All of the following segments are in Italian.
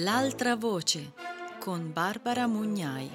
L'altra voce con Barbara Mugnai.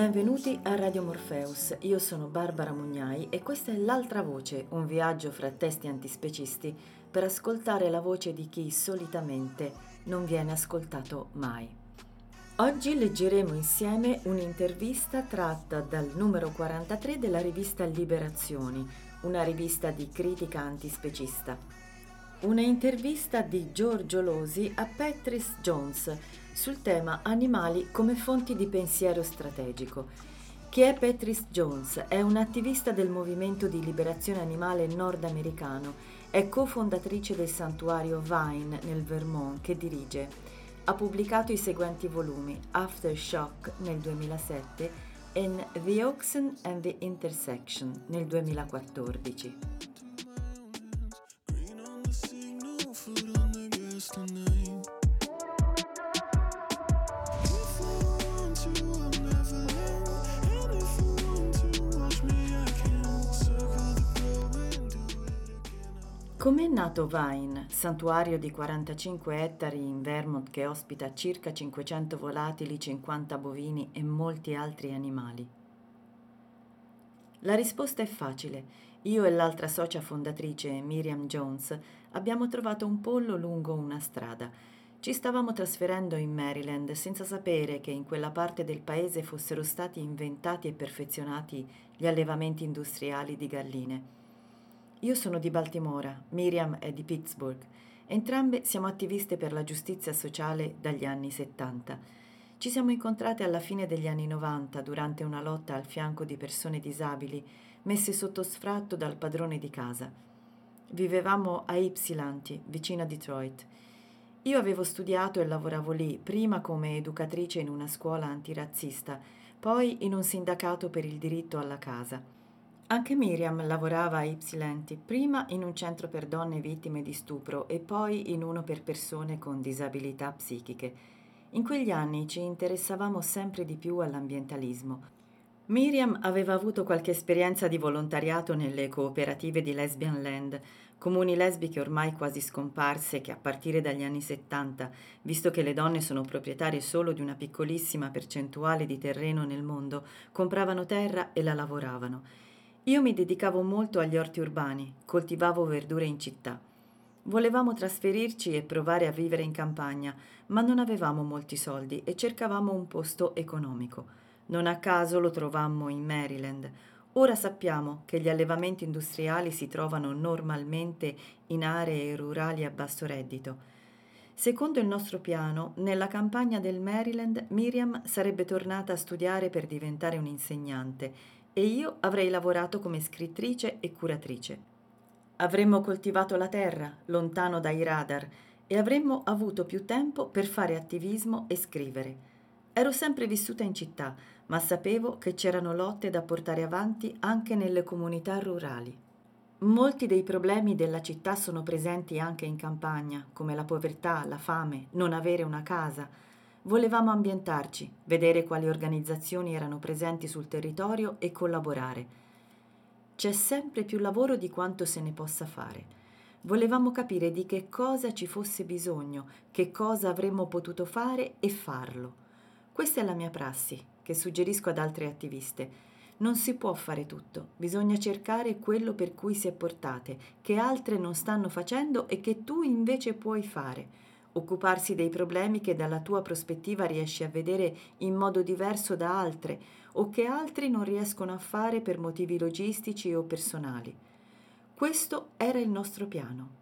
Benvenuti a Radio Morpheus. Io sono Barbara Mugnai e questa è L'altra voce, un viaggio fra testi antispecisti per ascoltare la voce di chi solitamente non viene ascoltato mai. Oggi leggeremo insieme un'intervista tratta dal numero 43 della rivista Liberazioni, una rivista di critica antispecista. Una intervista di Giorgio Losi a Patrice Jones sul tema animali come fonti di pensiero strategico. Chi è Patrice Jones? È un'attivista del movimento di liberazione animale nordamericano, è cofondatrice del santuario Vine nel Vermont che dirige. Ha pubblicato i seguenti volumi Aftershock nel 2007 e The Oxen and the Intersection nel 2014. Com'è nato Vine, santuario di 45 ettari in Vermont che ospita circa 500 volatili, 50 bovini e molti altri animali? La risposta è facile. Io e l'altra socia fondatrice, Miriam Jones, abbiamo trovato un pollo lungo una strada. Ci stavamo trasferendo in Maryland senza sapere che in quella parte del paese fossero stati inventati e perfezionati gli allevamenti industriali di galline. Io sono di Baltimora, Miriam è di Pittsburgh. Entrambe siamo attiviste per la giustizia sociale dagli anni 70. Ci siamo incontrate alla fine degli anni 90 durante una lotta al fianco di persone disabili messe sotto sfratto dal padrone di casa. Vivevamo a Ypsilanti, vicino a Detroit. Io avevo studiato e lavoravo lì, prima come educatrice in una scuola antirazzista, poi in un sindacato per il diritto alla casa. Anche Miriam lavorava a Ypsilanti, prima in un centro per donne vittime di stupro e poi in uno per persone con disabilità psichiche. In quegli anni ci interessavamo sempre di più all'ambientalismo. Miriam aveva avuto qualche esperienza di volontariato nelle cooperative di Lesbian Land, comuni lesbiche ormai quasi scomparse che a partire dagli anni 70, visto che le donne sono proprietarie solo di una piccolissima percentuale di terreno nel mondo, compravano terra e la lavoravano. Io mi dedicavo molto agli orti urbani, coltivavo verdure in città. Volevamo trasferirci e provare a vivere in campagna, ma non avevamo molti soldi e cercavamo un posto economico. Non a caso lo trovammo in Maryland. Ora sappiamo che gli allevamenti industriali si trovano normalmente in aree rurali a basso reddito. Secondo il nostro piano, nella campagna del Maryland Miriam sarebbe tornata a studiare per diventare un'insegnante e io avrei lavorato come scrittrice e curatrice. Avremmo coltivato la terra, lontano dai radar, e avremmo avuto più tempo per fare attivismo e scrivere. Ero sempre vissuta in città, ma sapevo che c'erano lotte da portare avanti anche nelle comunità rurali. Molti dei problemi della città sono presenti anche in campagna, come la povertà, la fame, non avere una casa. Volevamo ambientarci, vedere quali organizzazioni erano presenti sul territorio e collaborare. C'è sempre più lavoro di quanto se ne possa fare. Volevamo capire di che cosa ci fosse bisogno, che cosa avremmo potuto fare e farlo. Questa è la mia prassi, che suggerisco ad altre attiviste. Non si può fare tutto, bisogna cercare quello per cui si è portate, che altre non stanno facendo e che tu invece puoi fare. Occuparsi dei problemi che dalla tua prospettiva riesci a vedere in modo diverso da altre o che altri non riescono a fare per motivi logistici o personali. Questo era il nostro piano.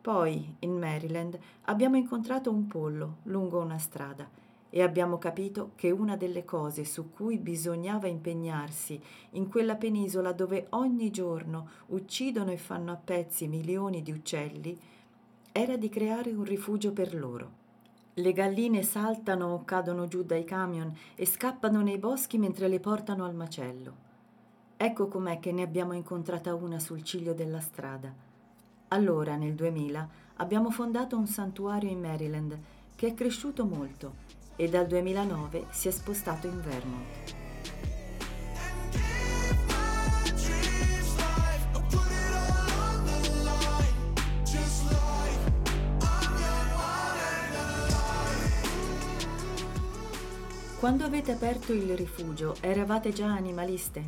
Poi, in Maryland, abbiamo incontrato un pollo lungo una strada e abbiamo capito che una delle cose su cui bisognava impegnarsi in quella penisola dove ogni giorno uccidono e fanno a pezzi milioni di uccelli era di creare un rifugio per loro. Le galline saltano o cadono giù dai camion e scappano nei boschi mentre le portano al macello. Ecco com'è che ne abbiamo incontrata una sul ciglio della strada. Allora, nel 2000, abbiamo fondato un santuario in Maryland che è cresciuto molto e dal 2009 si è spostato in Vermont. Quando avete aperto il rifugio, eravate già animaliste?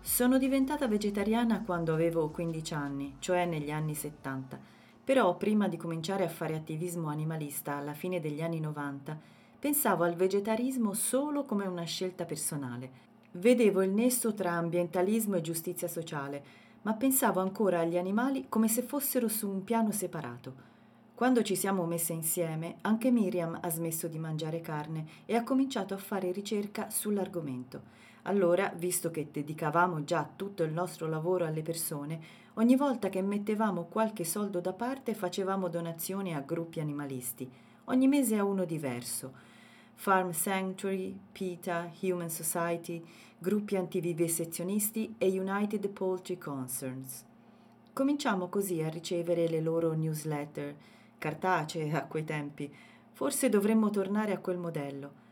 Sono diventata vegetariana quando avevo 15 anni, cioè negli anni 70, però prima di cominciare a fare attivismo animalista alla fine degli anni 90, pensavo al vegetarismo solo come una scelta personale. Vedevo il nesso tra ambientalismo e giustizia sociale, ma pensavo ancora agli animali come se fossero su un piano separato. Quando ci siamo messe insieme, anche Miriam ha smesso di mangiare carne e ha cominciato a fare ricerca sull'argomento. Allora, visto che dedicavamo già tutto il nostro lavoro alle persone, ogni volta che mettevamo qualche soldo da parte facevamo donazioni a gruppi animalisti, ogni mese a uno diverso. Farm Sanctuary, PETA, Human Society, gruppi antivivisezionisti e United Poultry Concerns. Cominciamo così a ricevere le loro newsletter, cartacee a quei tempi, forse dovremmo tornare a quel modello,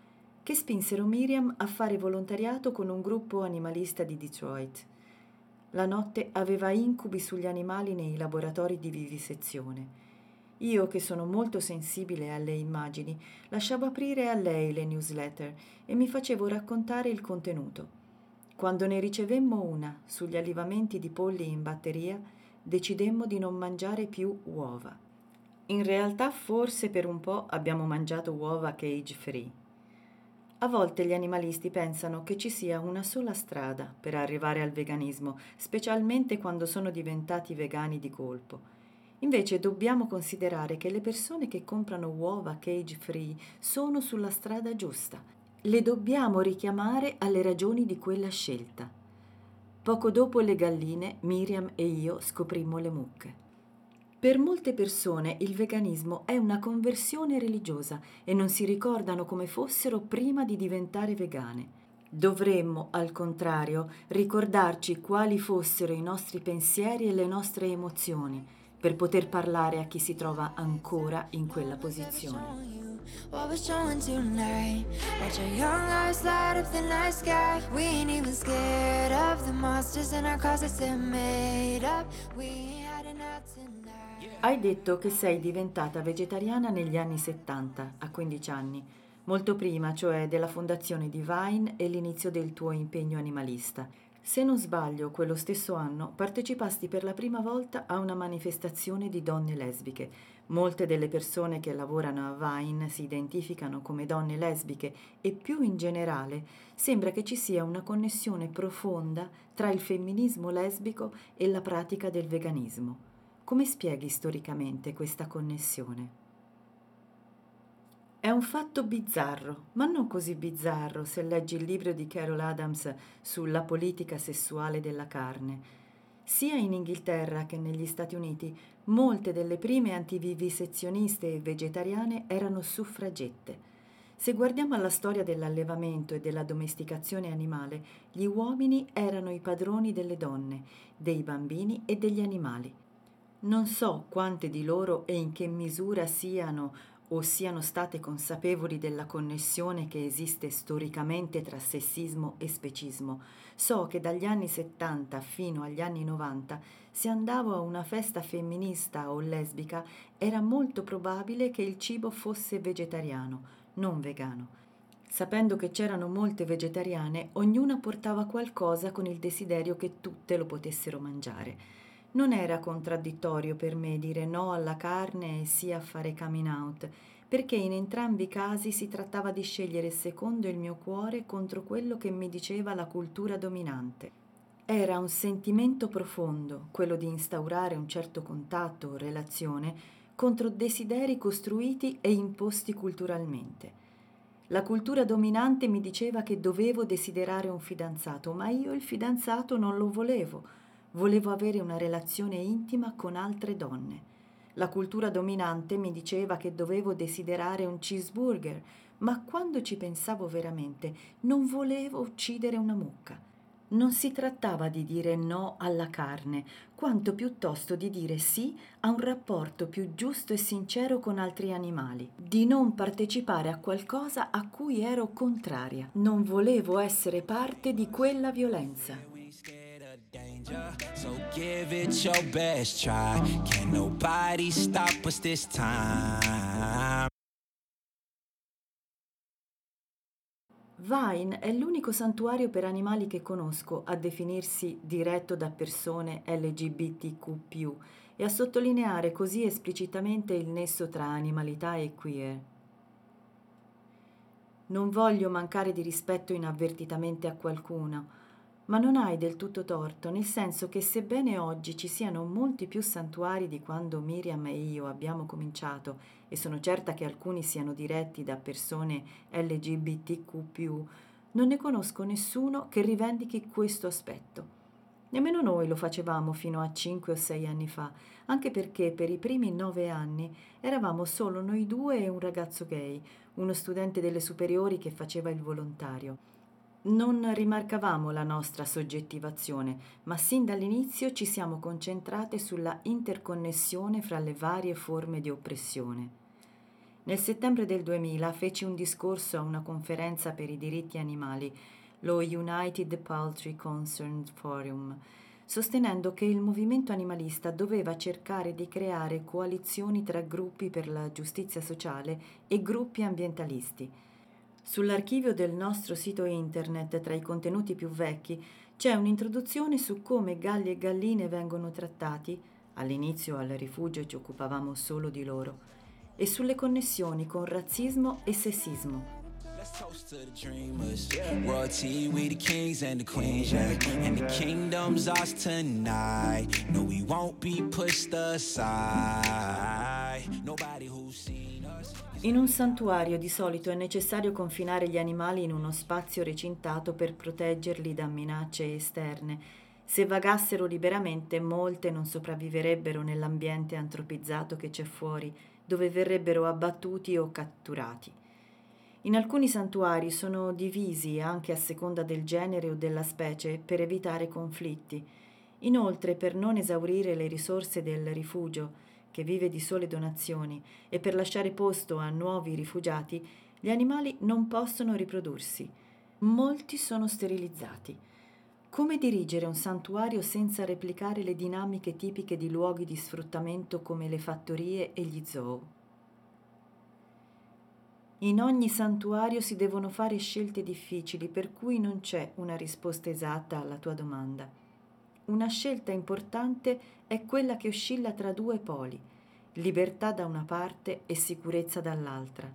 che spinsero Miriam a fare volontariato con un gruppo animalista di Detroit. La notte aveva incubi sugli animali nei laboratori di vivisezione. Io, che sono molto sensibile alle immagini, lasciavo aprire a lei le newsletter e mi facevo raccontare il contenuto. Quando ne ricevemmo una sugli allevamenti di polli in batteria, decidemmo di non mangiare più uova. In realtà forse per un po' abbiamo mangiato uova cage free. A volte gli animalisti pensano che ci sia una sola strada per arrivare al veganismo, specialmente quando sono diventati vegani di colpo. Invece dobbiamo considerare che le persone che comprano uova cage free sono sulla strada giusta. Le dobbiamo richiamare alle ragioni di quella scelta. Poco dopo le galline, Miriam e io scoprimmo le mucche. Per molte persone il veganismo è una conversione religiosa e non si ricordano come fossero prima di diventare vegane. Dovremmo, al contrario, ricordarci quali fossero i nostri pensieri e le nostre emozioni per poter parlare a chi si trova ancora in quella posizione. Tonight? We. Hai detto che sei diventata vegetariana negli anni 70, a 15 anni, molto prima, cioè della fondazione di Vine e l'inizio del tuo impegno animalista. Se non sbaglio, quello stesso anno partecipasti per la prima volta a una manifestazione di donne lesbiche. Molte delle persone che lavorano a Vine si identificano come donne lesbiche e più in generale sembra che ci sia una connessione profonda tra il femminismo lesbico e la pratica del veganismo. Come spieghi storicamente questa connessione? È un fatto bizzarro, ma non così bizzarro se leggi il libro di Carol Adams sulla politica sessuale della carne. Sia in Inghilterra che negli Stati Uniti, molte delle prime antivivisezioniste e vegetariane erano suffragette. Se guardiamo alla storia dell'allevamento e della domesticazione animale, gli uomini erano i padroni delle donne, dei bambini e degli animali. Non so quante di loro e in che misura siano o siano state consapevoli della connessione che esiste storicamente tra sessismo e specismo. So che dagli anni 70 fino agli anni 90, se andavo a una festa femminista o lesbica, era molto probabile che il cibo fosse vegetariano, non vegano. Sapendo che c'erano molte vegetariane, ognuna portava qualcosa con il desiderio che tutte lo potessero mangiare. Non era contraddittorio per me dire no alla carne e sì a fare coming out, perché in entrambi i casi si trattava di scegliere secondo il mio cuore contro quello che mi diceva la cultura dominante. Era un sentimento profondo, quello di instaurare un certo contatto o relazione contro desideri costruiti e imposti culturalmente. La cultura dominante mi diceva che dovevo desiderare un fidanzato, ma io il fidanzato non lo volevo Volevo avere una relazione intima con altre donne. La cultura dominante mi diceva che dovevo desiderare un cheeseburger, ma quando ci pensavo veramente non volevo uccidere una mucca. Non si trattava di dire no alla carne, quanto piuttosto di dire sì a un rapporto più giusto e sincero con altri animali, di non partecipare a qualcosa a cui ero contraria. Non volevo essere parte di quella violenza. So give it your best try. Can nobody stop us this time? Vine è l'unico santuario per animali che conosco a definirsi diretto da persone LGBTQ e a sottolineare così esplicitamente il nesso tra animalità e queer. Non voglio mancare di rispetto inavvertitamente a qualcuno, ma non hai del tutto torto, nel senso che sebbene oggi ci siano molti più santuari di quando Miriam e io abbiamo cominciato, e sono certa che alcuni siano diretti da persone LGBTQ, non ne conosco nessuno che rivendichi questo aspetto. Nemmeno noi lo facevamo fino a 5 o 6 anni fa, anche perché per i primi 9 anni eravamo solo noi due e un ragazzo gay, uno studente delle superiori che faceva il volontario. Non rimarcavamo la nostra soggettivazione, ma sin dall'inizio ci siamo concentrate sulla interconnessione fra le varie forme di oppressione. Nel settembre del 2000 feci un discorso a una conferenza per i diritti animali, lo United Poultry Concern Forum, sostenendo che il movimento animalista doveva cercare di creare coalizioni tra gruppi per la giustizia sociale e gruppi ambientalisti Sull'archivio del nostro sito internet, tra i contenuti più vecchi, c'è un'introduzione su come galli e galline vengono trattati, all'inizio al rifugio ci occupavamo solo di loro, e sulle connessioni con razzismo e sessismo. Let's toast to the dreamers. Royalty, we the kings and the queens, yeah. And the kingdom's ours tonight. No, we won't be pushed aside. Nobody who's seen. In un santuario di solito è necessario confinare gli animali in uno spazio recintato per proteggerli da minacce esterne. Se vagassero liberamente, molte non sopravviverebbero nell'ambiente antropizzato che c'è fuori, dove verrebbero abbattuti o catturati. In alcuni santuari sono divisi anche a seconda del genere o della specie per evitare conflitti. Inoltre, per non esaurire le risorse del rifugio, che vive di sole donazioni, e per lasciare posto a nuovi rifugiati, gli animali non possono riprodursi. Molti sono sterilizzati. Come dirigere un santuario senza replicare le dinamiche tipiche di luoghi di sfruttamento come le fattorie e gli zoo? In ogni santuario si devono fare scelte difficili, per cui non c'è una risposta esatta alla tua domanda. Una scelta importante è quella che oscilla tra due poli, libertà da una parte e sicurezza dall'altra.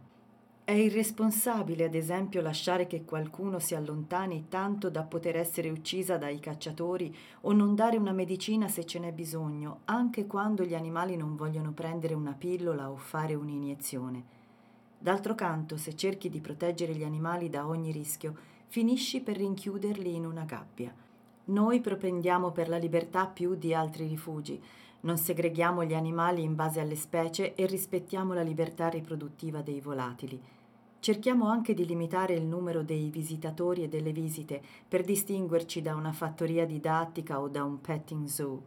È irresponsabile, ad esempio, lasciare che qualcuno si allontani tanto da poter essere uccisa dai cacciatori o non dare una medicina se ce n'è bisogno, anche quando gli animali non vogliono prendere una pillola o fare un'iniezione. D'altro canto, se cerchi di proteggere gli animali da ogni rischio, finisci per rinchiuderli in una gabbia. Noi propendiamo per la libertà più di altri rifugi, non segreghiamo gli animali in base alle specie e rispettiamo la libertà riproduttiva dei volatili. Cerchiamo anche di limitare il numero dei visitatori e delle visite per distinguerci da una fattoria didattica o da un petting zoo.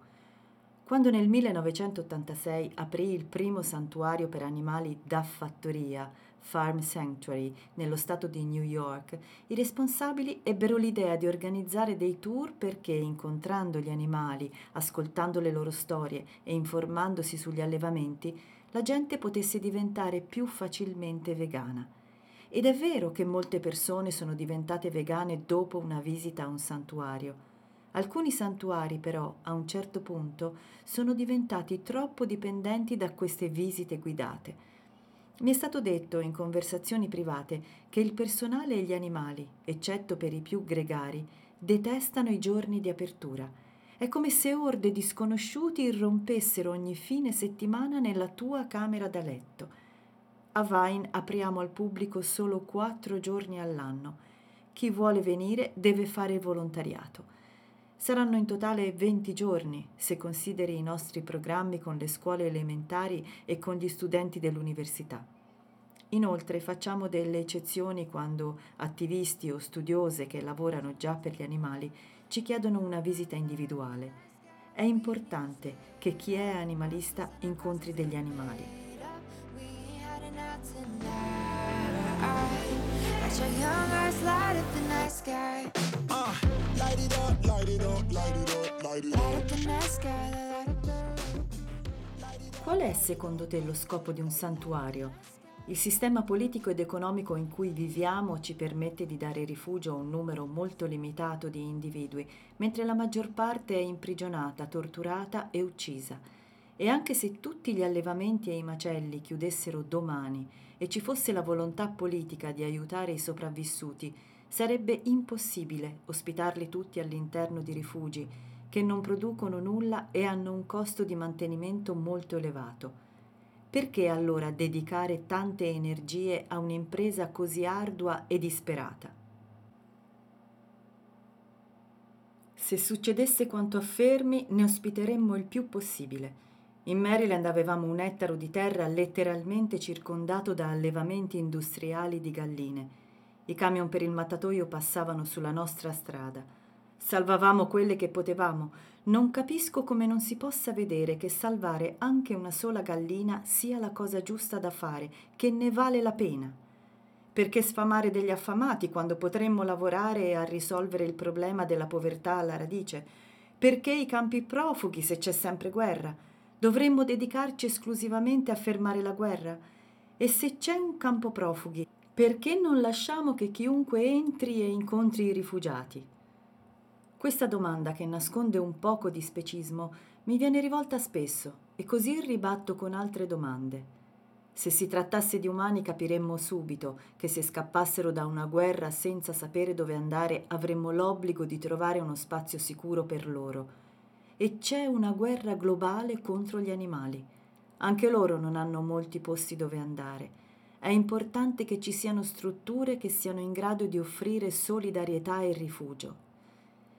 Quando nel 1986 aprì il primo santuario per animali da fattoria, Farm Sanctuary, nello stato di New York, i responsabili ebbero l'idea di organizzare dei tour perché, incontrando gli animali, ascoltando le loro storie e informandosi sugli allevamenti, la gente potesse diventare più facilmente vegana. Ed è vero che molte persone sono diventate vegane dopo una visita a un santuario Alcuni santuari però, a un certo punto, sono diventati troppo dipendenti da queste visite guidate. Mi è stato detto in conversazioni private che il personale e gli animali, eccetto per i più gregari, detestano i giorni di apertura. È come se orde di sconosciuti irrompessero ogni fine settimana nella tua camera da letto. A Vine apriamo al pubblico solo quattro giorni all'anno. Chi vuole venire deve fare volontariato. Saranno in totale 20 giorni, se consideri i nostri programmi con le scuole elementari e con gli studenti dell'università. Inoltre facciamo delle eccezioni quando attivisti o studiose che lavorano già per gli animali ci chiedono una visita individuale. È importante che chi è animalista incontri degli animali. Qual è secondo te lo scopo di un santuario? Il sistema politico ed economico in cui viviamo ci permette di dare rifugio a un numero molto limitato di individui, mentre la maggior parte è imprigionata, torturata e uccisa. E anche se tutti gli allevamenti e i macelli chiudessero domani e ci fosse la volontà politica di aiutare i sopravvissuti, sarebbe impossibile ospitarli tutti all'interno di rifugi che non producono nulla e hanno un costo di mantenimento molto elevato. Perché allora dedicare tante energie a un'impresa così ardua e disperata? Se succedesse quanto affermi, ne ospiteremmo il più possibile. In Maryland avevamo un ettaro di terra letteralmente circondato da allevamenti industriali di galline. I camion per il mattatoio passavano sulla nostra strada. Salvavamo quelle che potevamo, non capisco come non si possa vedere che salvare anche una sola gallina sia la cosa giusta da fare, che ne vale la pena. Perché sfamare degli affamati quando potremmo lavorare a risolvere il problema della povertà alla radice? Perché i campi profughi se c'è sempre guerra? Dovremmo dedicarci esclusivamente a fermare la guerra? E se c'è un campo profughi, perché non lasciamo che chiunque entri e incontri i rifugiati? Questa domanda, che nasconde un poco di specismo, mi viene rivolta spesso e così ribatto con altre domande. Se si trattasse di umani capiremmo subito che se scappassero da una guerra senza sapere dove andare avremmo l'obbligo di trovare uno spazio sicuro per loro. E c'è una guerra globale contro gli animali. Anche loro non hanno molti posti dove andare. È importante che ci siano strutture che siano in grado di offrire solidarietà e rifugio.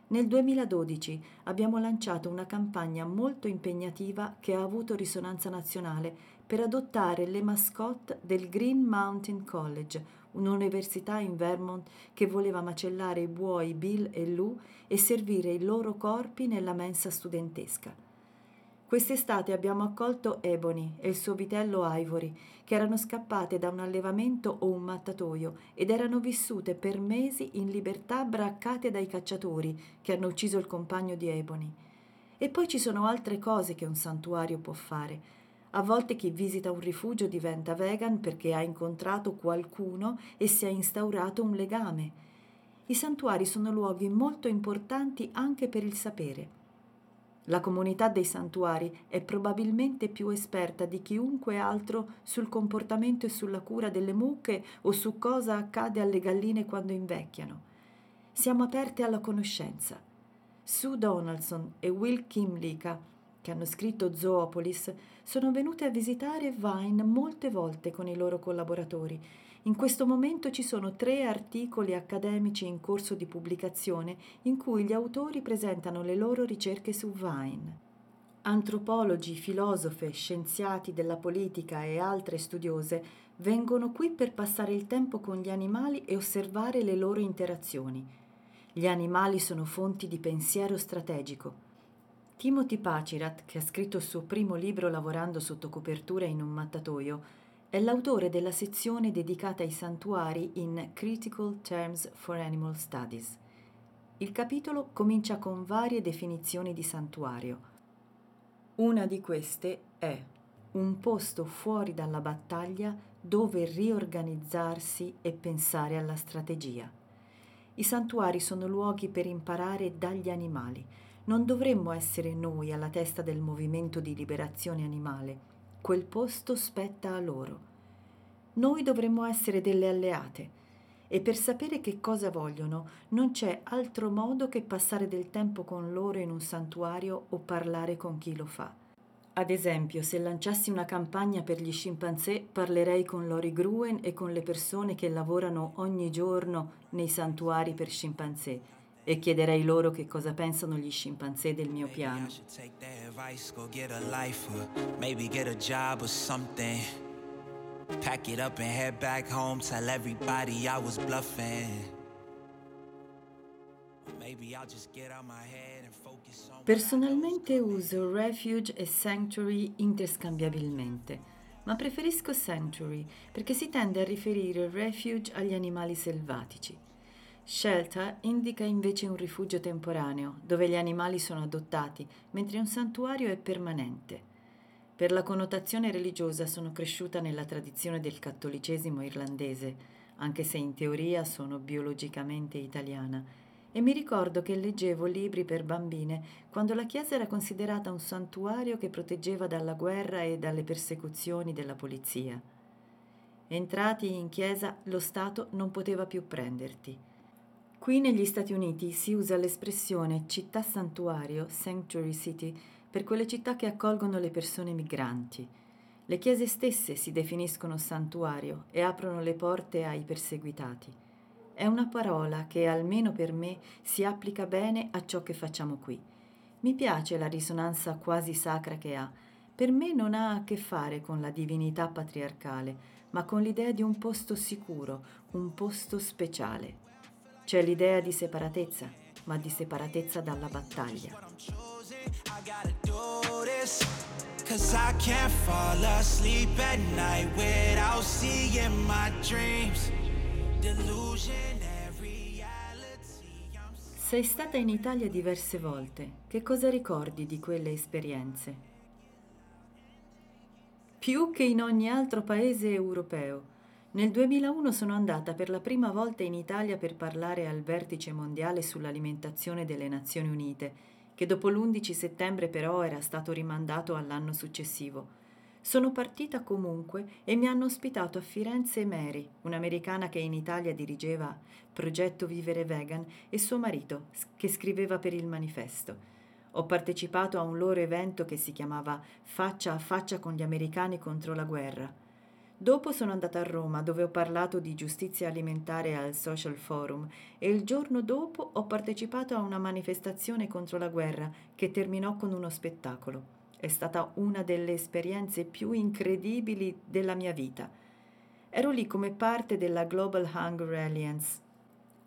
Nel 2012 abbiamo lanciato una campagna molto impegnativa che ha avuto risonanza nazionale per adottare le mascotte del Green Mountain College, un'università in Vermont che voleva macellare i buoi Bill e Lou e servire i loro corpi nella mensa studentesca. Quest'estate abbiamo accolto Ebony e il suo vitello Ivory, che erano scappate da un allevamento o un mattatoio ed erano vissute per mesi in libertà braccate dai cacciatori che hanno ucciso il compagno di Ebony. E poi ci sono altre cose che un santuario può fare. A volte chi visita un rifugio diventa vegan perché ha incontrato qualcuno e si è instaurato un legame. I santuari sono luoghi molto importanti anche per il sapere. La comunità dei santuari è probabilmente più esperta di chiunque altro sul comportamento e sulla cura delle mucche o su cosa accade alle galline quando invecchiano. Siamo aperte alla conoscenza. Sue Donaldson e Will Kimlicka, che hanno scritto Zoopolis, sono venute a visitare Vine molte volte con i loro collaboratori in questo momento ci sono tre articoli accademici in corso di pubblicazione in cui gli autori presentano le loro ricerche su Vine. Antropologi, filosofe, scienziati della politica e altre studiose vengono qui per passare il tempo con gli animali e osservare le loro interazioni. Gli animali sono fonti di pensiero strategico. Timothy Pacirat, che ha scritto il suo primo libro lavorando sotto copertura in un mattatoio, è l'autore della sezione dedicata ai santuari in Critical Terms for Animal Studies. Il capitolo comincia con varie definizioni di santuario. Una di queste è un posto fuori dalla battaglia dove riorganizzarsi e pensare alla strategia. I santuari sono luoghi per imparare dagli animali. Non dovremmo essere noi alla testa del movimento di liberazione animale, quel posto spetta a loro. Noi dovremmo essere delle alleate e per sapere che cosa vogliono non c'è altro modo che passare del tempo con loro in un santuario o parlare con chi lo fa. Ad esempio, se lanciassi una campagna per gli scimpanzé, parlerei con Lori Gruen e con le persone che lavorano ogni giorno nei santuari per scimpanzé e chiederei loro che cosa pensano gli scimpanzé del mio piano. Pack it up and head back home, tell everybody I was bluffing. Personalmente uso refuge e sanctuary interscambiabilmente, ma preferisco sanctuary perché si tende a riferire refuge agli animali selvatici. Shelter indica invece un rifugio temporaneo, dove gli animali sono adottati, mentre un santuario è permanente. Per la connotazione religiosa sono cresciuta nella tradizione del cattolicesimo irlandese, anche se in teoria sono biologicamente italiana, e mi ricordo che leggevo libri per bambine quando la Chiesa era considerata un santuario che proteggeva dalla guerra e dalle persecuzioni della polizia. Entrati in chiesa, lo Stato non poteva più prenderti. Qui negli Stati Uniti si usa l'espressione città santuario, sanctuary city, per quelle città che accolgono le persone migranti. Le chiese stesse si definiscono santuario e aprono le porte ai perseguitati. È una parola che, almeno per me, si applica bene a ciò che facciamo qui. Mi piace la risonanza quasi sacra che ha. Per me non ha a che fare con la divinità patriarcale, ma con l'idea di un posto sicuro, un posto speciale. C'è l'idea di separatezza, ma di separatezza dalla battaglia. Sei stata in Italia diverse volte. Che cosa ricordi di quelle esperienze? Più che in ogni altro paese europeo. Nel 2001 sono andata per la prima volta in Italia per parlare al vertice mondiale sull'alimentazione delle Nazioni Unite, che dopo l'11 settembre però era stato rimandato all'anno successivo. Sono partita comunque e mi hanno ospitato a Firenze Mary, un'americana che in Italia dirigeva Progetto Vivere Vegan, e suo marito, che scriveva per il manifesto. Ho partecipato a un loro evento che si chiamava Faccia a faccia con gli americani contro la guerra. Dopo sono andata a Roma dove ho parlato di giustizia alimentare al Social Forum e il giorno dopo ho partecipato a una manifestazione contro la guerra che terminò con uno spettacolo. È stata una delle esperienze più incredibili della mia vita. Ero lì come parte della Global Hunger Alliance.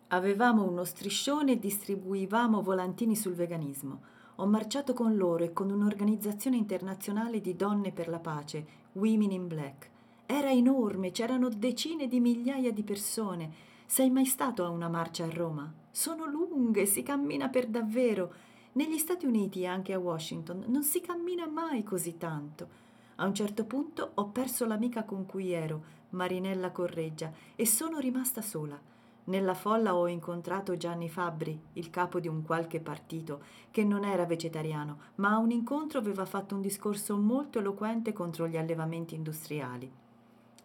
Avevamo uno striscione e distribuivamo volantini sul veganismo. Ho marciato con loro e con un'organizzazione internazionale di donne per la pace, Women in Black era enorme, c'erano decine di migliaia di persone. Sei mai stato a una marcia a Roma? Sono lunghe, si cammina per davvero. Negli Stati Uniti e anche a Washington non si cammina mai così tanto. A un certo punto ho perso l'amica con cui ero, Marinella Correggia, e sono rimasta sola. Nella folla ho incontrato Gianni Fabbri, il capo di un qualche partito, che non era vegetariano, ma a un incontro aveva fatto un discorso molto eloquente contro gli allevamenti industriali.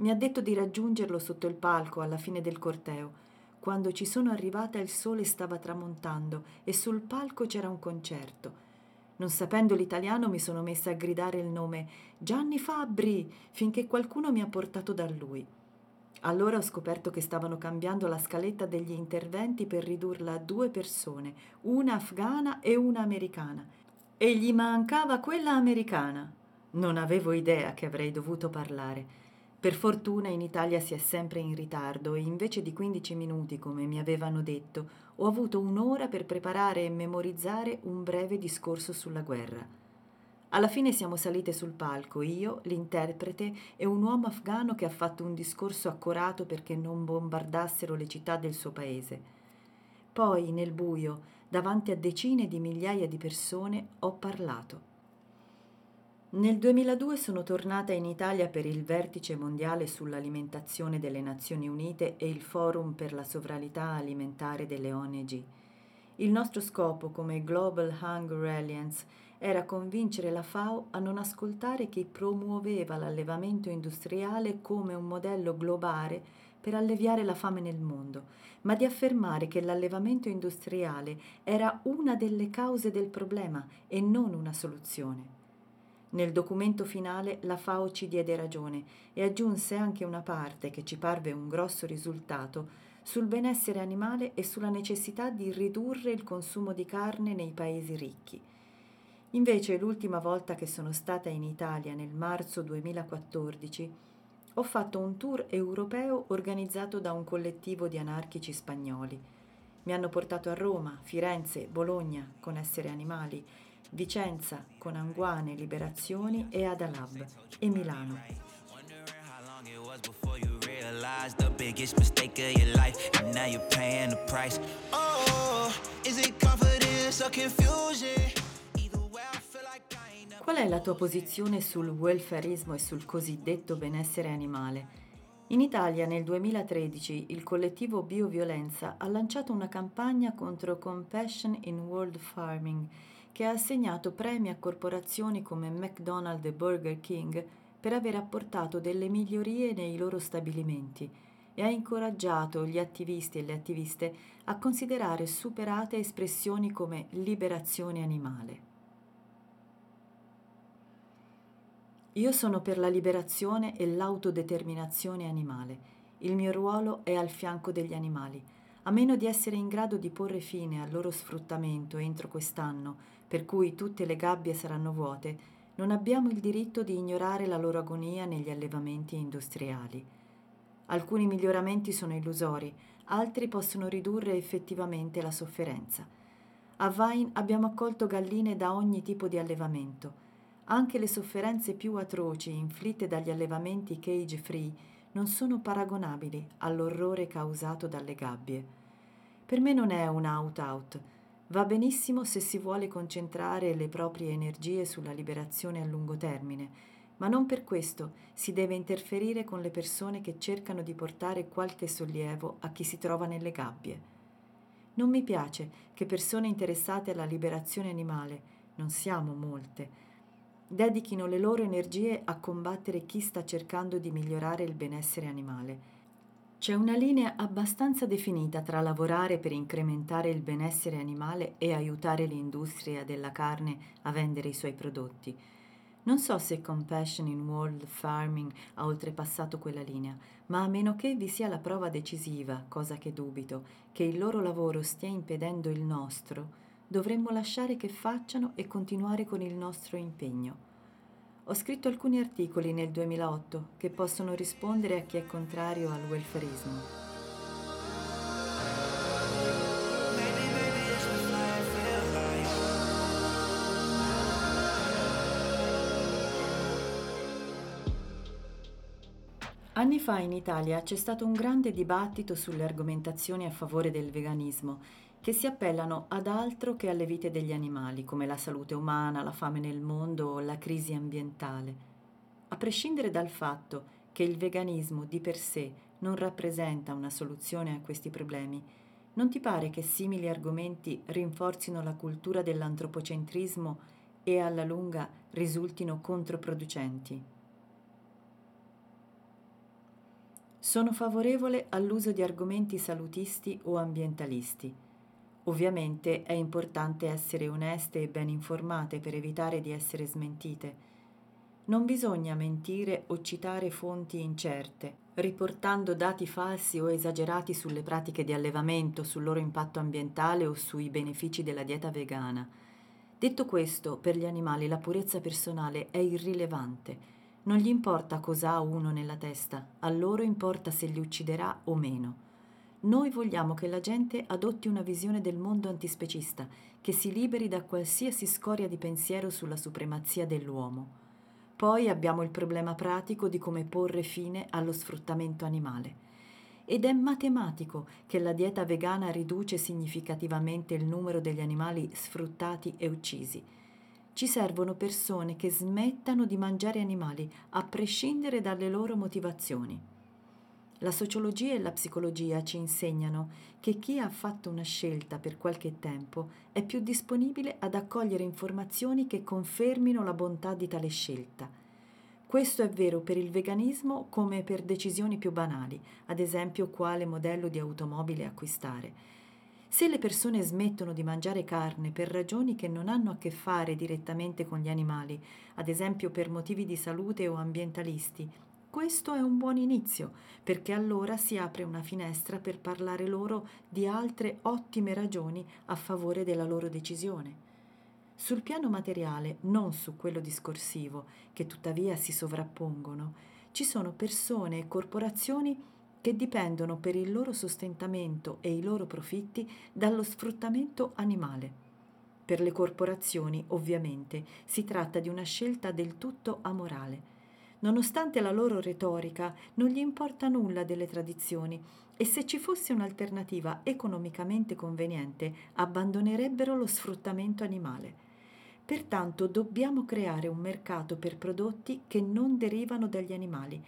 Mi ha detto di raggiungerlo sotto il palco alla fine del corteo. Quando ci sono arrivata il sole stava tramontando e sul palco c'era un concerto. Non sapendo l'italiano mi sono messa a gridare il nome Gianni Fabbri finché qualcuno mi ha portato da lui. Allora ho scoperto che stavano cambiando la scaletta degli interventi per ridurla a due persone, una afghana e una americana. E gli mancava quella americana. Non avevo idea che avrei dovuto parlare. Per fortuna in Italia si è sempre in ritardo e invece di 15 minuti, come mi avevano detto, ho avuto un'ora per preparare e memorizzare un breve discorso sulla guerra. Alla fine siamo salite sul palco, io, l'interprete e un uomo afgano che ha fatto un discorso accorato perché non bombardassero le città del suo paese. Poi, nel buio, davanti a decine di migliaia di persone, ho parlato. Nel 2002 sono tornata in Italia per il vertice mondiale sull'alimentazione delle Nazioni Unite e il Forum per la sovranità alimentare delle ONG. Il nostro scopo come Global Hunger Alliance era convincere la FAO a non ascoltare chi promuoveva l'allevamento industriale come un modello globale per alleviare la fame nel mondo, ma di affermare che l'allevamento industriale era una delle cause del problema e non una soluzione. Nel documento finale la FAO ci diede ragione e aggiunse anche una parte che ci parve un grosso risultato sul benessere animale e sulla necessità di ridurre il consumo di carne nei paesi ricchi. Invece l'ultima volta che sono stata in Italia nel marzo 2014 ho fatto un tour europeo organizzato da un collettivo di anarchici spagnoli. Mi hanno portato a Roma, Firenze, Bologna con essere animali, Vicenza con Anguane, Liberazioni e Adalab e Milano. Qual è la tua posizione sul welfarismo e sul cosiddetto benessere animale? In Italia nel 2013 il collettivo Bioviolenza ha lanciato una campagna contro Compassion in World Farming che ha assegnato premi a corporazioni come McDonald's e Burger King per aver apportato delle migliorie nei loro stabilimenti e ha incoraggiato gli attivisti e le attiviste a considerare superate espressioni come liberazione animale. Io sono per la liberazione e l'autodeterminazione animale. Il mio ruolo è al fianco degli animali. A meno di essere in grado di porre fine al loro sfruttamento entro quest'anno, per cui tutte le gabbie saranno vuote, non abbiamo il diritto di ignorare la loro agonia negli allevamenti industriali. Alcuni miglioramenti sono illusori, altri possono ridurre effettivamente la sofferenza. A Vine abbiamo accolto galline da ogni tipo di allevamento anche le sofferenze più atroci inflitte dagli allevamenti cage free non sono paragonabili all'orrore causato dalle gabbie. Per me non è un out-out. Va benissimo se si vuole concentrare le proprie energie sulla liberazione a lungo termine, ma non per questo si deve interferire con le persone che cercano di portare qualche sollievo a chi si trova nelle gabbie. Non mi piace che persone interessate alla liberazione animale, non siamo molte, dedichino le loro energie a combattere chi sta cercando di migliorare il benessere animale. C'è una linea abbastanza definita tra lavorare per incrementare il benessere animale e aiutare l'industria della carne a vendere i suoi prodotti. Non so se Compassion in World Farming ha oltrepassato quella linea, ma a meno che vi sia la prova decisiva, cosa che dubito, che il loro lavoro stia impedendo il nostro, dovremmo lasciare che facciano e continuare con il nostro impegno. Ho scritto alcuni articoli nel 2008 che possono rispondere a chi è contrario al welfarismo. Anni fa in Italia c'è stato un grande dibattito sulle argomentazioni a favore del veganismo che si appellano ad altro che alle vite degli animali, come la salute umana, la fame nel mondo o la crisi ambientale. A prescindere dal fatto che il veganismo di per sé non rappresenta una soluzione a questi problemi, non ti pare che simili argomenti rinforzino la cultura dell'antropocentrismo e alla lunga risultino controproducenti? Sono favorevole all'uso di argomenti salutisti o ambientalisti Ovviamente è importante essere oneste e ben informate per evitare di essere smentite. Non bisogna mentire o citare fonti incerte, riportando dati falsi o esagerati sulle pratiche di allevamento, sul loro impatto ambientale o sui benefici della dieta vegana. Detto questo, per gli animali la purezza personale è irrilevante. Non gli importa cosa ha uno nella testa, a loro importa se li ucciderà o meno. Noi vogliamo che la gente adotti una visione del mondo antispecista, che si liberi da qualsiasi scoria di pensiero sulla supremazia dell'uomo. Poi abbiamo il problema pratico di come porre fine allo sfruttamento animale. Ed è matematico che la dieta vegana riduce significativamente il numero degli animali sfruttati e uccisi. Ci servono persone che smettano di mangiare animali, a prescindere dalle loro motivazioni. La sociologia e la psicologia ci insegnano che chi ha fatto una scelta per qualche tempo è più disponibile ad accogliere informazioni che confermino la bontà di tale scelta. Questo è vero per il veganismo come per decisioni più banali, ad esempio quale modello di automobile acquistare. Se le persone smettono di mangiare carne per ragioni che non hanno a che fare direttamente con gli animali, ad esempio per motivi di salute o ambientalisti, questo è un buon inizio, perché allora si apre una finestra per parlare loro di altre ottime ragioni a favore della loro decisione. Sul piano materiale, non su quello discorsivo, che tuttavia si sovrappongono, ci sono persone e corporazioni che dipendono per il loro sostentamento e i loro profitti dallo sfruttamento animale. Per le corporazioni, ovviamente, si tratta di una scelta del tutto amorale. Nonostante la loro retorica, non gli importa nulla delle tradizioni e se ci fosse un'alternativa economicamente conveniente, abbandonerebbero lo sfruttamento animale. Pertanto dobbiamo creare un mercato per prodotti che non derivano dagli animali.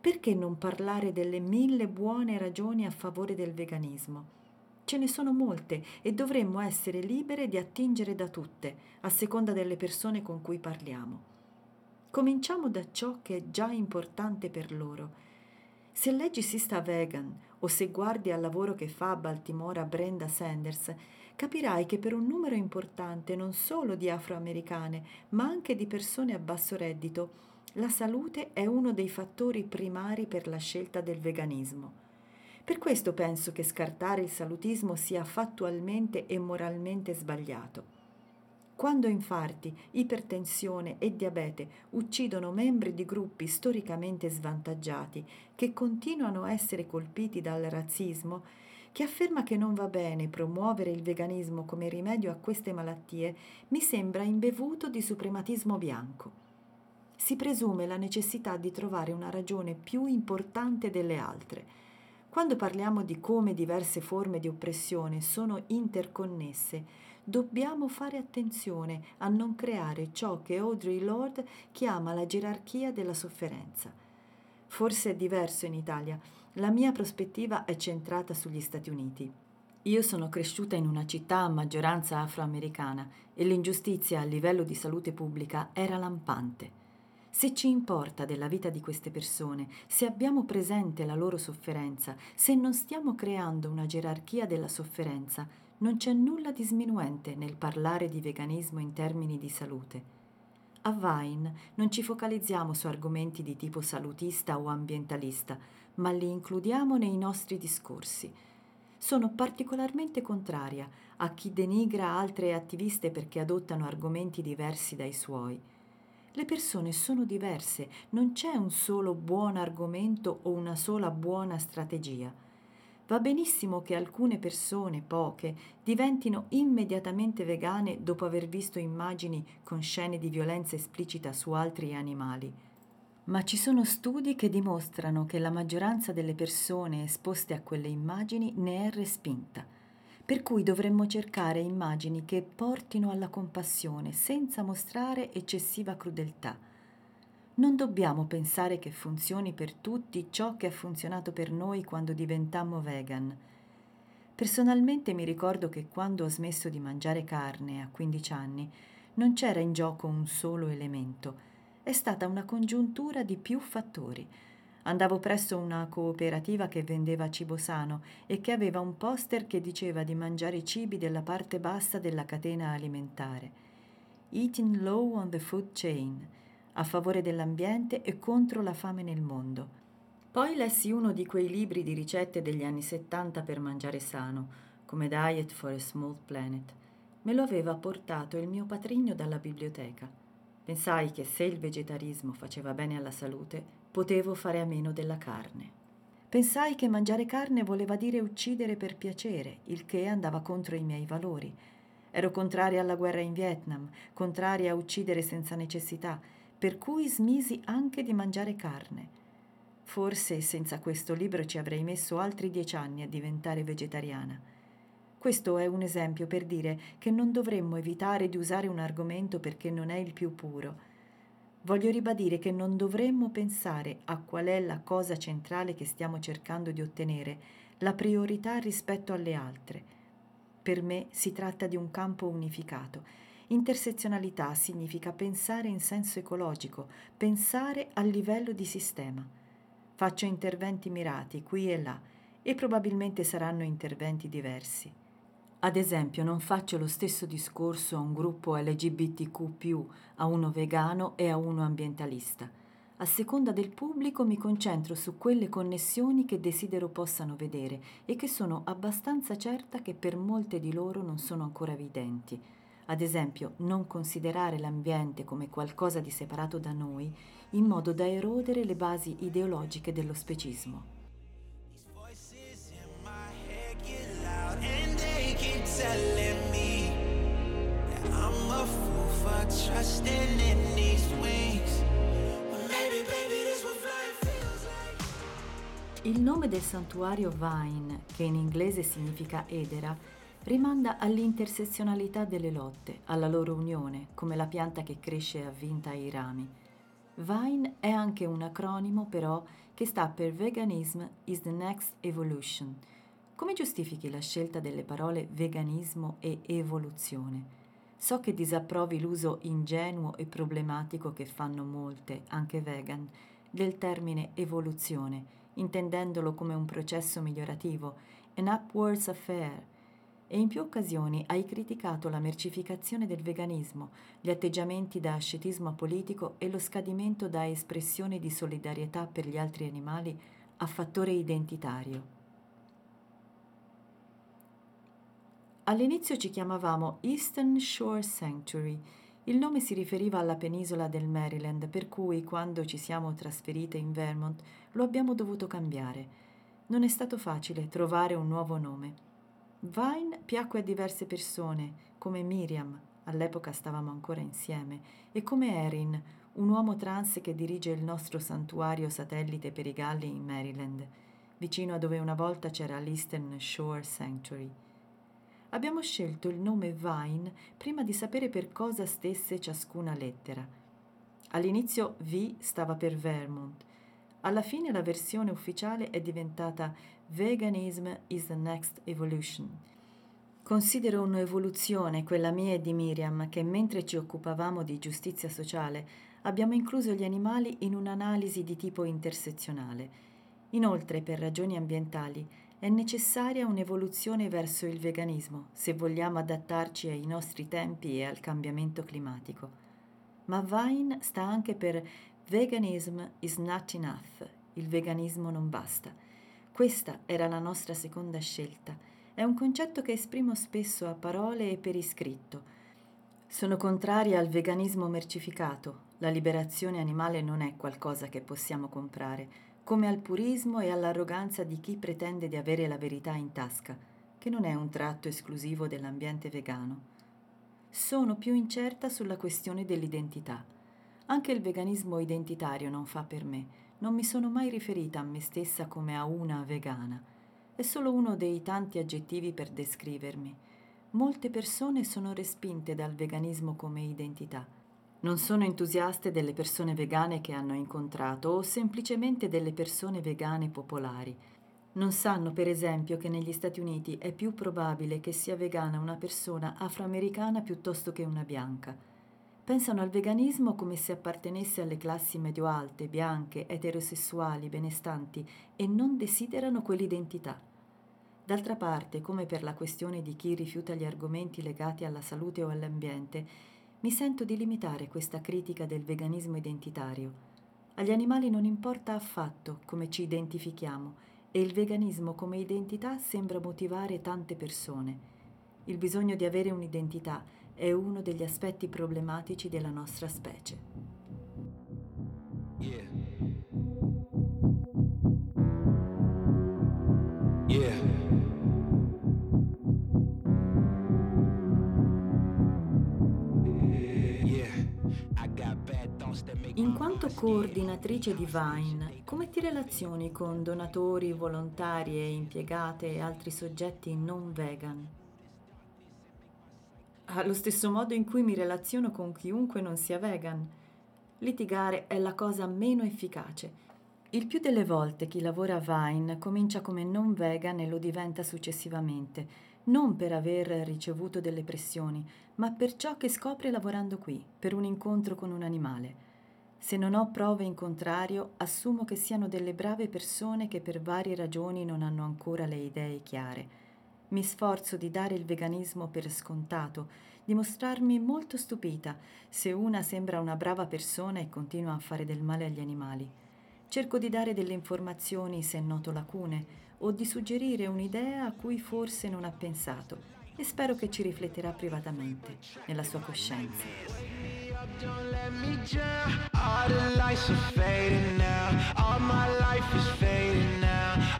Perché non parlare delle mille buone ragioni a favore del veganismo? Ce ne sono molte e dovremmo essere libere di attingere da tutte, a seconda delle persone con cui parliamo. Cominciamo da ciò che è già importante per loro. Se leggi Sista Vegan o se guardi al lavoro che fa a Baltimora Brenda Sanders, capirai che per un numero importante non solo di afroamericane, ma anche di persone a basso reddito, la salute è uno dei fattori primari per la scelta del veganismo. Per questo penso che scartare il salutismo sia fattualmente e moralmente sbagliato. Quando infarti, ipertensione e diabete uccidono membri di gruppi storicamente svantaggiati che continuano a essere colpiti dal razzismo, chi afferma che non va bene promuovere il veganismo come rimedio a queste malattie mi sembra imbevuto di suprematismo bianco. Si presume la necessità di trovare una ragione più importante delle altre. Quando parliamo di come diverse forme di oppressione sono interconnesse, dobbiamo fare attenzione a non creare ciò che Audrey Lord chiama la gerarchia della sofferenza. Forse è diverso in Italia, la mia prospettiva è centrata sugli Stati Uniti. Io sono cresciuta in una città a maggioranza afroamericana e l'ingiustizia a livello di salute pubblica era lampante. Se ci importa della vita di queste persone, se abbiamo presente la loro sofferenza, se non stiamo creando una gerarchia della sofferenza, non c'è nulla di sminuente nel parlare di veganismo in termini di salute. A Vine non ci focalizziamo su argomenti di tipo salutista o ambientalista, ma li includiamo nei nostri discorsi. Sono particolarmente contraria a chi denigra altre attiviste perché adottano argomenti diversi dai suoi. Le persone sono diverse, non c'è un solo buon argomento o una sola buona strategia. Va benissimo che alcune persone, poche, diventino immediatamente vegane dopo aver visto immagini con scene di violenza esplicita su altri animali ma ci sono studi che dimostrano che la maggioranza delle persone esposte a quelle immagini ne è respinta, per cui dovremmo cercare immagini che portino alla compassione senza mostrare eccessiva crudeltà. Non dobbiamo pensare che funzioni per tutti ciò che ha funzionato per noi quando diventammo vegan. Personalmente mi ricordo che quando ho smesso di mangiare carne a 15 anni non c'era in gioco un solo elemento, è stata una congiuntura di più fattori. Andavo presso una cooperativa che vendeva cibo sano e che aveva un poster che diceva di mangiare i cibi della parte bassa della catena alimentare. Eating low on the food chain, a favore dell'ambiente e contro la fame nel mondo. Poi lessi uno di quei libri di ricette degli anni 70 per mangiare sano, come Diet for a Small Planet. Me lo aveva portato il mio patrigno dalla biblioteca. Pensai che se il vegetarismo faceva bene alla salute, potevo fare a meno della carne. Pensai che mangiare carne voleva dire uccidere per piacere, il che andava contro i miei valori. Ero contraria alla guerra in Vietnam, contraria a uccidere senza necessità, per cui smisi anche di mangiare carne. Forse senza questo libro ci avrei messo altri dieci anni a diventare vegetariana. Questo è un esempio per dire che non dovremmo evitare di usare un argomento perché non è il più puro. Voglio ribadire che non dovremmo pensare a qual è la cosa centrale che stiamo cercando di ottenere, la priorità rispetto alle altre. Per me si tratta di un campo unificato. Intersezionalità significa pensare in senso ecologico, pensare a livello di sistema. Faccio interventi mirati qui e là e probabilmente saranno interventi diversi. Ad esempio, non faccio lo stesso discorso a un gruppo LGBTQ, a uno vegano e a uno ambientalista. A seconda del pubblico mi concentro su quelle connessioni che desidero possano vedere e che sono abbastanza certa che per molte di loro non sono ancora evidenti. Ad esempio, non considerare l'ambiente come qualcosa di separato da noi in modo da erodere le basi ideologiche dello specismo. Il nome del santuario Vine, che in inglese significa edera, rimanda all'intersezionalità delle lotte, alla loro unione, come la pianta che cresce avvinta ai rami. Vine è anche un acronimo, però, che sta per Veganism is the Next Evolution. Come giustifichi la scelta delle parole veganismo e evoluzione? So che disapprovi l'uso ingenuo e problematico che fanno molte, anche vegan, del termine evoluzione, intendendolo come un processo migliorativo, an upwards affair, e in più occasioni hai criticato la mercificazione del veganismo, gli atteggiamenti da ascetismo apolitico e lo scadimento da espressione di solidarietà per gli altri animali a fattore identitario. All'inizio ci chiamavamo Eastern Shore Sanctuary. Il nome si riferiva alla penisola del Maryland, per cui quando ci siamo trasferite in Vermont lo abbiamo dovuto cambiare. Non è stato facile trovare un nuovo nome. Vine piacque a diverse persone, come Miriam, all'epoca stavamo ancora insieme, e come Erin, un uomo trans che dirige il nostro santuario satellite per i galli in Maryland, vicino a dove una volta c'era l'Eastern Shore Sanctuary. Abbiamo scelto il nome Vine prima di sapere per cosa stesse ciascuna lettera. All'inizio V stava per Vermont. Alla fine la versione ufficiale è diventata Veganism is the Next Evolution. Considero un'evoluzione quella mia e di Miriam che mentre ci occupavamo di giustizia sociale abbiamo incluso gli animali in un'analisi di tipo intersezionale. Inoltre, per ragioni ambientali, è necessaria un'evoluzione verso il veganismo se vogliamo adattarci ai nostri tempi e al cambiamento climatico. Ma Vine sta anche per Veganism is not enough, il veganismo non basta. Questa era la nostra seconda scelta. È un concetto che esprimo spesso a parole e per iscritto. Sono contraria al veganismo mercificato. La liberazione animale non è qualcosa che possiamo comprare come al purismo e all'arroganza di chi pretende di avere la verità in tasca, che non è un tratto esclusivo dell'ambiente vegano. Sono più incerta sulla questione dell'identità. Anche il veganismo identitario non fa per me. Non mi sono mai riferita a me stessa come a una vegana. È solo uno dei tanti aggettivi per descrivermi. Molte persone sono respinte dal veganismo come identità non sono entusiaste delle persone vegane che hanno incontrato o semplicemente delle persone vegane popolari. Non sanno, per esempio, che negli Stati Uniti è più probabile che sia vegana una persona afroamericana piuttosto che una bianca. Pensano al veganismo come se appartenesse alle classi medio-alte, bianche, eterosessuali, benestanti e non desiderano quell'identità. D'altra parte, come per la questione di chi rifiuta gli argomenti legati alla salute o all'ambiente, mi sento di limitare questa critica del veganismo identitario. Agli animali non importa affatto come ci identifichiamo e il veganismo come identità sembra motivare tante persone. Il bisogno di avere un'identità è uno degli aspetti problematici della nostra specie. Yeah. Yeah. In quanto coordinatrice di Vine, come ti relazioni con donatori, volontari e impiegate e altri soggetti non vegan? Allo stesso modo in cui mi relaziono con chiunque non sia vegan. Litigare è la cosa meno efficace. Il più delle volte chi lavora a Vine comincia come non vegan e lo diventa successivamente, non per aver ricevuto delle pressioni, ma per ciò che scopre lavorando qui, per un incontro con un animale. Se non ho prove in contrario, assumo che siano delle brave persone che per varie ragioni non hanno ancora le idee chiare. Mi sforzo di dare il veganismo per scontato, di mostrarmi molto stupita se una sembra una brava persona e continua a fare del male agli animali. Cerco di dare delle informazioni se noto lacune o di suggerire un'idea a cui forse non ha pensato e spero che ci rifletterà privatamente, nella sua coscienza.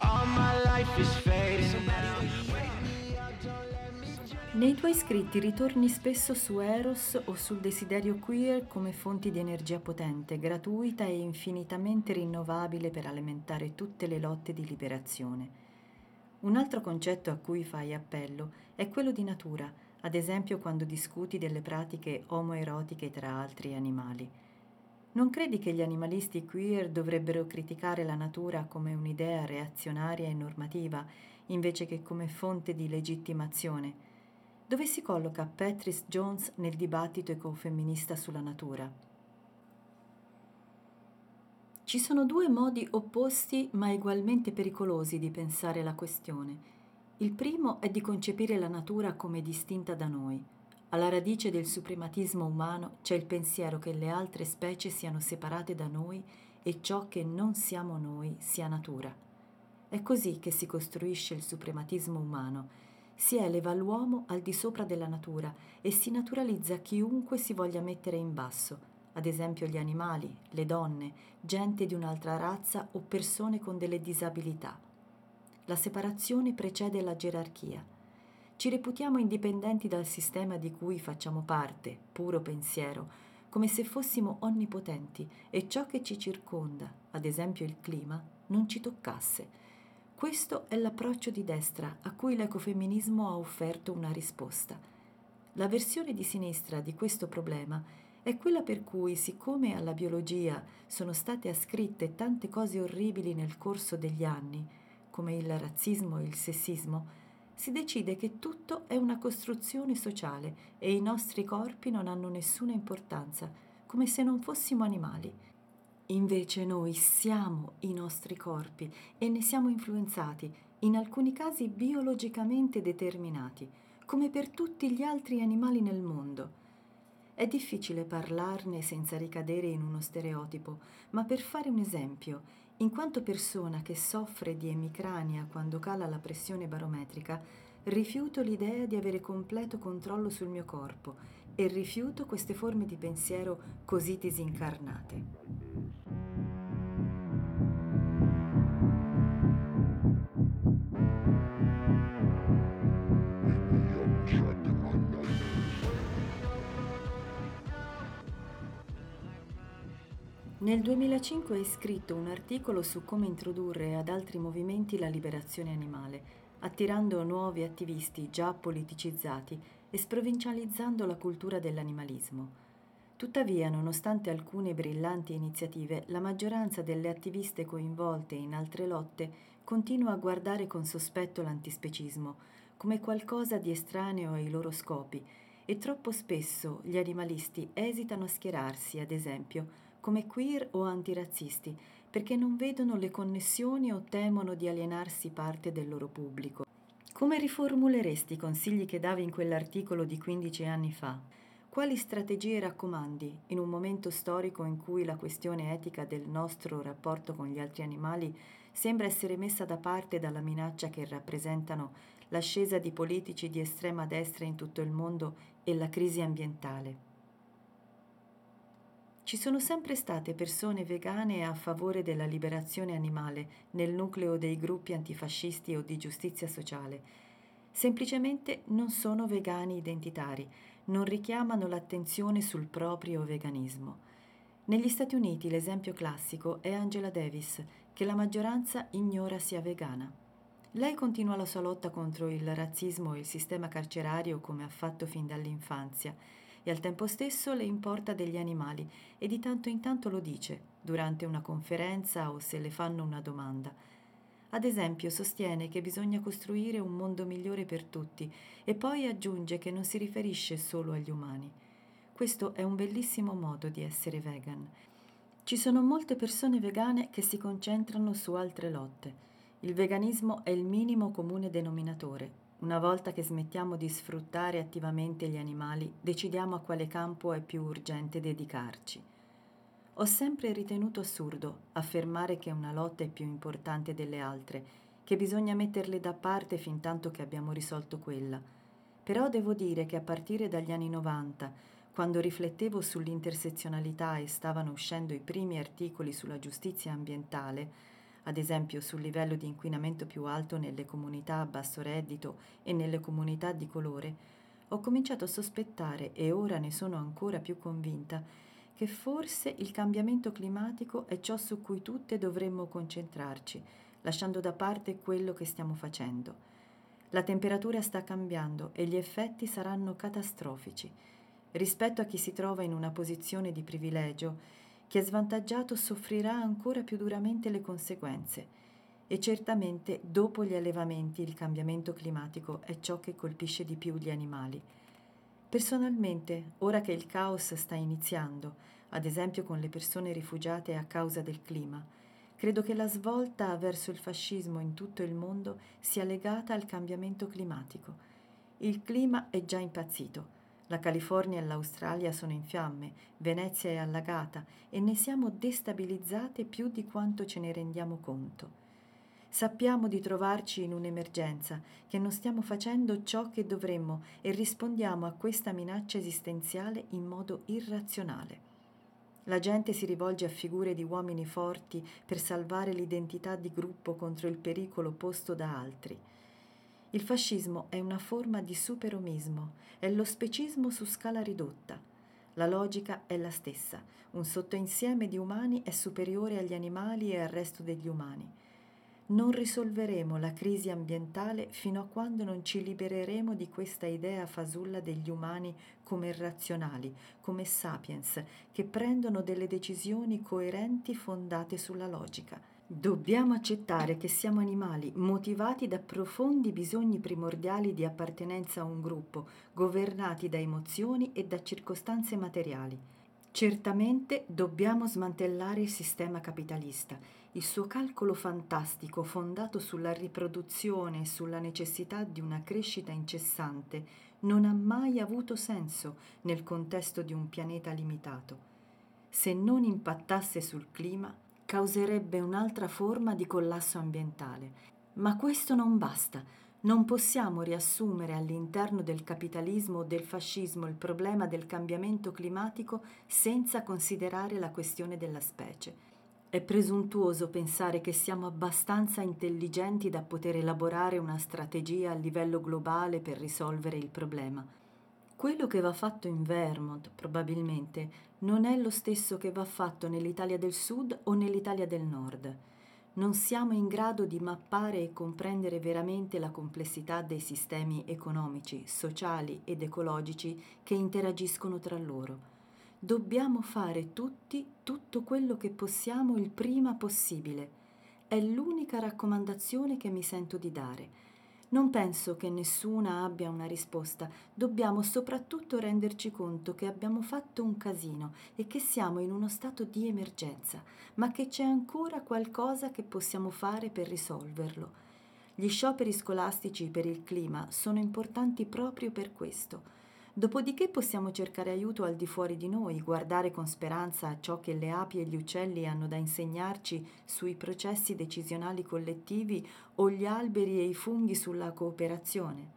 All my life is Nei tuoi scritti ritorni spesso su Eros o sul desiderio queer come fonti di energia potente, gratuita e infinitamente rinnovabile per alimentare tutte le lotte di liberazione. Un altro concetto a cui fai appello è quello di natura, ad esempio quando discuti delle pratiche omoerotiche tra altri animali. Non credi che gli animalisti queer dovrebbero criticare la natura come un'idea reazionaria e normativa, invece che come fonte di legittimazione? Dove si colloca Patrice Jones nel dibattito ecofemminista sulla natura? Ci sono due modi opposti ma ugualmente pericolosi di pensare la questione. Il primo è di concepire la natura come distinta da noi. Alla radice del suprematismo umano c'è il pensiero che le altre specie siano separate da noi e ciò che non siamo noi sia natura. È così che si costruisce il suprematismo umano si eleva l'uomo al di sopra della natura e si naturalizza chiunque si voglia mettere in basso, ad esempio gli animali, le donne, gente di un'altra razza o persone con delle disabilità. La separazione precede la gerarchia. Ci reputiamo indipendenti dal sistema di cui facciamo parte, puro pensiero, come se fossimo onnipotenti e ciò che ci circonda, ad esempio il clima, non ci toccasse questo è l'approccio di destra a cui l'ecofemminismo ha offerto una risposta. La versione di sinistra di questo problema è quella per cui, siccome alla biologia sono state ascritte tante cose orribili nel corso degli anni, come il razzismo e il sessismo, si decide che tutto è una costruzione sociale e i nostri corpi non hanno nessuna importanza, come se non fossimo animali. Invece noi siamo i nostri corpi e ne siamo influenzati, in alcuni casi biologicamente determinati, come per tutti gli altri animali nel mondo. È difficile parlarne senza ricadere in uno stereotipo, ma per fare un esempio, in quanto persona che soffre di emicrania quando cala la pressione barometrica, rifiuto l'idea di avere completo controllo sul mio corpo e rifiuto queste forme di pensiero così disincarnate. Nel 2005 hai scritto un articolo su come introdurre ad altri movimenti la liberazione animale, attirando nuovi attivisti già politicizzati e sprovincializzando la cultura dell'animalismo. Tuttavia, nonostante alcune brillanti iniziative, la maggioranza delle attiviste coinvolte in altre lotte continua a guardare con sospetto l'antispecismo come qualcosa di estraneo ai loro scopi e troppo spesso gli animalisti esitano a schierarsi, ad esempio, come queer o antirazzisti, perché non vedono le connessioni o temono di alienarsi parte del loro pubblico. Come riformuleresti i consigli che davi in quell'articolo di 15 anni fa? Quali strategie raccomandi in un momento storico in cui la questione etica del nostro rapporto con gli altri animali sembra essere messa da parte dalla minaccia che rappresentano l'ascesa di politici di estrema destra in tutto il mondo e la crisi ambientale? Ci sono sempre state persone vegane a favore della liberazione animale nel nucleo dei gruppi antifascisti o di giustizia sociale. Semplicemente non sono vegani identitari, non richiamano l'attenzione sul proprio veganismo. Negli Stati Uniti l'esempio classico è Angela Davis, che la maggioranza ignora sia vegana. Lei continua la sua lotta contro il razzismo e il sistema carcerario come ha fatto fin dall'infanzia e al tempo stesso le importa degli animali e di tanto in tanto lo dice durante una conferenza o se le fanno una domanda. Ad esempio sostiene che bisogna costruire un mondo migliore per tutti e poi aggiunge che non si riferisce solo agli umani. Questo è un bellissimo modo di essere vegan. Ci sono molte persone vegane che si concentrano su altre lotte. Il veganismo è il minimo comune denominatore, Una volta che smettiamo di sfruttare attivamente gli animali, decidiamo a quale campo è più urgente dedicarci. Ho sempre ritenuto assurdo affermare che una lotta è più importante delle altre, che bisogna metterle da parte fin tanto che abbiamo risolto quella. Però devo dire che a partire dagli anni 90, quando riflettevo sull'intersezionalità e stavano uscendo i primi articoli sulla giustizia ambientale, ad esempio sul livello di inquinamento più alto nelle comunità a basso reddito e nelle comunità di colore, ho cominciato a sospettare, e ora ne sono ancora più convinta, che forse il cambiamento climatico è ciò su cui tutte dovremmo concentrarci, lasciando da parte quello che stiamo facendo. La temperatura sta cambiando e gli effetti saranno catastrofici. Rispetto a chi si trova in una posizione di privilegio, chi è svantaggiato soffrirà ancora più duramente le conseguenze. E certamente dopo gli allevamenti il cambiamento climatico è ciò che colpisce di più gli animali. Personalmente, ora che il caos sta iniziando, ad esempio con le persone rifugiate a causa del clima, credo che la svolta verso il fascismo in tutto il mondo sia legata al cambiamento climatico. Il clima è già impazzito. La California e l'Australia sono in fiamme, Venezia è allagata e ne siamo destabilizzate più di quanto ce ne rendiamo conto. Sappiamo di trovarci in un'emergenza, che non stiamo facendo ciò che dovremmo e rispondiamo a questa minaccia esistenziale in modo irrazionale. La gente si rivolge a figure di uomini forti per salvare l'identità di gruppo contro il pericolo posto da altri. Il fascismo è una forma di superomismo, è lo specismo su scala ridotta. La logica è la stessa, un sottoinsieme di umani è superiore agli animali e al resto degli umani non risolveremo la crisi ambientale fino a quando non ci libereremo di questa idea fasulla degli umani come irrazionali, come sapiens, che prendono delle decisioni coerenti fondate sulla logica. Dobbiamo accettare che siamo animali motivati da profondi bisogni primordiali di appartenenza a un gruppo, governati da emozioni e da circostanze materiali. Certamente dobbiamo smantellare il sistema capitalista il suo calcolo fantastico fondato sulla riproduzione e sulla necessità di una crescita incessante non ha mai avuto senso nel contesto di un pianeta limitato. Se non impattasse sul clima, causerebbe un'altra forma di collasso ambientale. Ma questo non basta. Non possiamo riassumere all'interno del capitalismo o del fascismo il problema del cambiamento climatico senza considerare la questione della specie. È presuntuoso pensare che siamo abbastanza intelligenti da poter elaborare una strategia a livello globale per risolvere il problema. Quello che va fatto in Vermont, probabilmente, non è lo stesso che va fatto nell'Italia del Sud o nell'Italia del Nord. Non siamo in grado di mappare e comprendere veramente la complessità dei sistemi economici, sociali ed ecologici che interagiscono tra loro Dobbiamo fare tutti tutto quello che possiamo il prima possibile. È l'unica raccomandazione che mi sento di dare. Non penso che nessuna abbia una risposta, dobbiamo soprattutto renderci conto che abbiamo fatto un casino e che siamo in uno stato di emergenza, ma che c'è ancora qualcosa che possiamo fare per risolverlo. Gli scioperi scolastici per il clima sono importanti proprio per questo. Dopodiché possiamo cercare aiuto al di fuori di noi, guardare con speranza a ciò che le api e gli uccelli hanno da insegnarci sui processi decisionali collettivi o gli alberi e i funghi sulla cooperazione.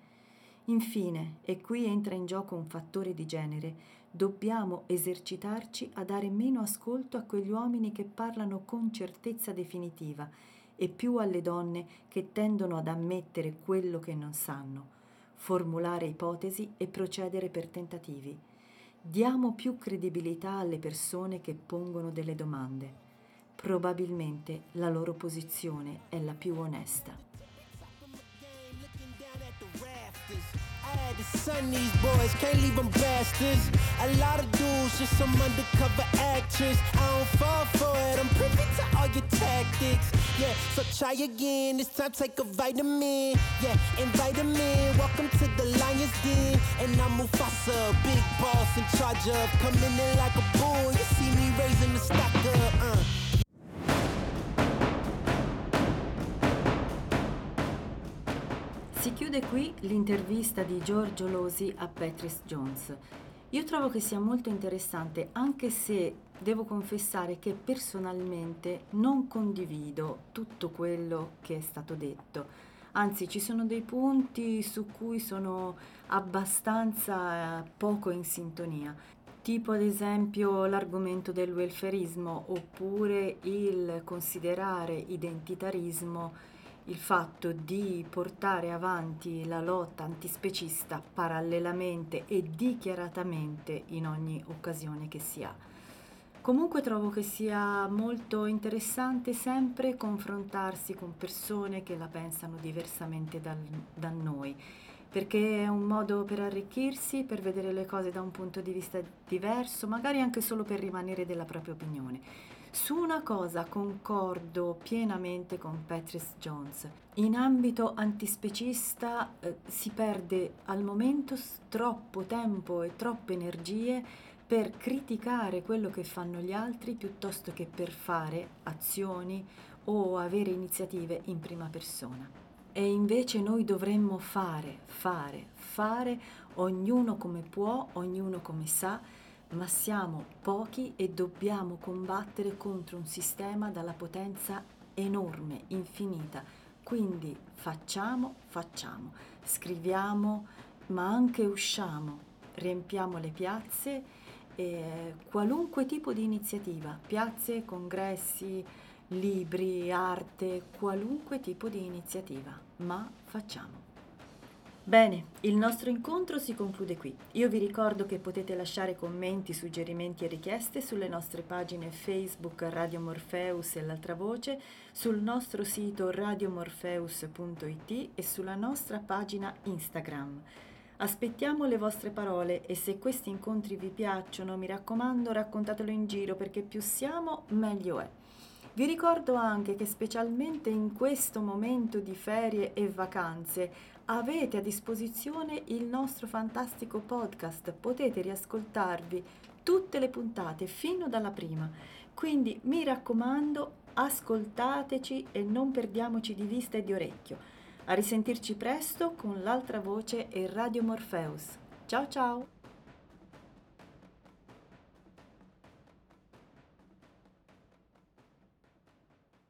Infine, e qui entra in gioco un fattore di genere, dobbiamo esercitarci a dare meno ascolto a quegli uomini che parlano con certezza definitiva e più alle donne che tendono ad ammettere quello che non sanno formulare ipotesi e procedere per tentativi. Diamo più credibilità alle persone che pongono delle domande. Probabilmente la loro posizione è la più onesta. Son these boys, can't leave them bastards. A lot of dudes, just some undercover actress. I don't fall for it, I'm privy to all your tactics. Yeah, so try again, this time to take a vitamin. Yeah, invite them in, welcome to the Lion's Den. And I'm Mufasa, big boss in charge of coming in like a bull. You see me raising the stock up, uh. Si chiude qui l'intervista di Giorgio Losi a Patrice Jones. Io trovo che sia molto interessante, anche se devo confessare che personalmente non condivido tutto quello che è stato detto. Anzi, ci sono dei punti su cui sono abbastanza eh, poco in sintonia, tipo ad esempio l'argomento del welfarismo oppure il considerare identitarismo il fatto di portare avanti la lotta antispecista parallelamente e dichiaratamente in ogni occasione che si ha. Comunque trovo che sia molto interessante sempre confrontarsi con persone che la pensano diversamente dal, da noi, perché è un modo per arricchirsi, per vedere le cose da un punto di vista diverso, magari anche solo per rimanere della propria opinione. Su una cosa concordo pienamente con Patrice Jones. In ambito antispecista eh, si perde al momento troppo tempo e troppe energie per criticare quello che fanno gli altri piuttosto che per fare azioni o avere iniziative in prima persona. E invece noi dovremmo fare, fare, fare, ognuno come può, ognuno come sa, ma siamo pochi e dobbiamo combattere contro un sistema dalla potenza enorme, infinita. Quindi facciamo, facciamo, scriviamo, ma anche usciamo, riempiamo le piazze, e qualunque tipo di iniziativa, piazze, congressi, libri, arte, qualunque tipo di iniziativa, ma facciamo. Bene, il nostro incontro si conclude qui. Io vi ricordo che potete lasciare commenti, suggerimenti e richieste sulle nostre pagine Facebook Radio Morpheus e l'altra voce, sul nostro sito radiomorpheus.it e sulla nostra pagina Instagram. Aspettiamo le vostre parole e se questi incontri vi piacciono, mi raccomando, raccontatelo in giro perché più siamo, meglio è. Vi ricordo anche che specialmente in questo momento di ferie e vacanze avete a disposizione il nostro fantastico podcast, potete riascoltarvi tutte le puntate fino dalla prima. Quindi mi raccomando, ascoltateci e non perdiamoci di vista e di orecchio. A risentirci presto con l'altra voce e Radio Morpheus. Ciao ciao!